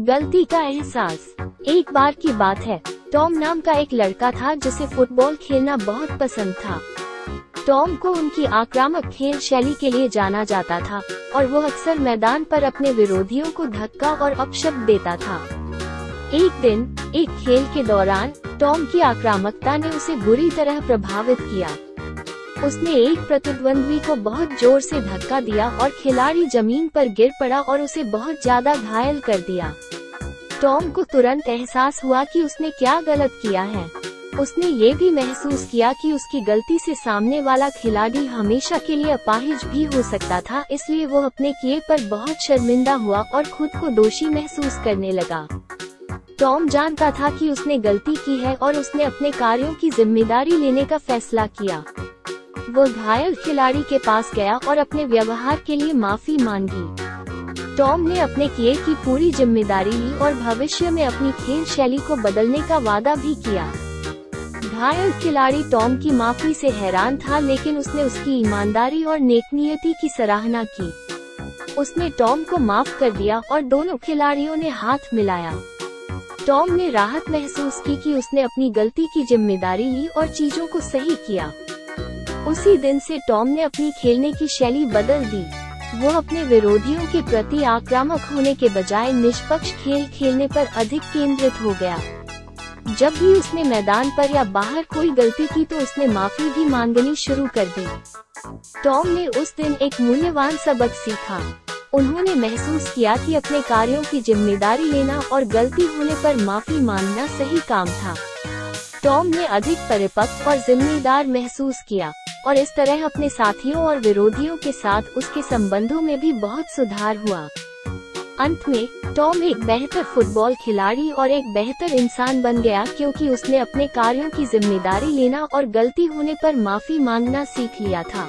गलती का एहसास। एक बार की बात है, टॉम नाम का एक लड़का था जिसे फुटबॉल खेलना बहुत पसंद था। टॉम को उनकी आक्रामक खेल शैली के लिए जाना जाता था, और वो अक्सर मैदान पर अपने विरोधियों को धक्का और अपशब्द देता था। एक दिन, एक खेल के दौरान, टॉम की आक्रामकता ने उसे बुरी तरह प्रभावित किया। उसने एक प्रतिद्वंद्वी को बहुत ज़ोर से धक्का दिया और खिलाड़ी ज़मीन पर गिर पड़ा और उसे बहुत ज़्यादा घायल कर दिया। टॉम को तुरंत एहसास हुआ कि उसने क्या गलत किया है। उसने ये भी महसूस किया कि उसकी गलती से सामने वाला खिलाड़ी हमेशा के लिए अपाहिज भी हो सकता था, इसलिए वो अपने किए पर बहुत शर्मिंदा हुआ और खुद को दोषी महसूस करने लगा। टॉम जानता था कि उसने गलती की है और उसने अपने कार्यों की ज़िम्मेदारी लेने का फैसला किया। वो घायल खिलाड़ी के पास गया और अपने व्यवहार के लिए माफ़ी मांगी। टॉम ने अपने किए की पूरी ज़िम्मेदारी ली और भविष्य में अपनी खेल शैली को बदलने का वादा भी किया। घायल खिलाड़ी टॉम की माफ़ी से हैरान था लेकिन उसने उसकी ईमानदारी और नेकनियति की सराहना की। उसने टॉम को माफ़ कर दिया और दोनों खिलाड़ियों ने हाथ मिलाया। टॉम ने राहत महसूस की कि उसने अपनी गलती की ज़िम्मेदारी ली और चीज़ों को सही किया। उसी दिन से टॉम ने अपनी खेलने की शैली बदल दी। वो अपने विरोधियों के प्रति आक्रामक होने के बजाय निष्पक्ष खेल खेलने पर अधिक केंद्रित हो गया। जब भी उसने मैदान पर या बाहर कोई गलती की तो उसने माफ़ी भी मांगनी शुरू कर दी। टॉम ने उस दिन एक मूल्यवान सबक सीखा। उन्होंने महसूस किया कि अपने कार्यों की ज़िम्मेदारी लेना और गलती होने पर माफ़ी मांगना सही काम था। टॉम ने अधिक परिपक्व और जिम्मेदार महसूस किया। और इस तरह अपने साथियों और विरोधियों के साथ उसके संबंधों में भी बहुत सुधार हुआ। अंत में, टॉम एक बेहतर फुटबॉल खिलाड़ी और एक बेहतर इंसान बन गया क्योंकि उसने अपने कार्यों की ज़िम्मेदारी लेना और गलती होने पर माफ़ी मांगना सीख लिया था।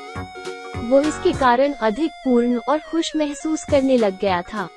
वो इसके कारण अधिक पूर्ण और खुश महसूस करने लग गया था।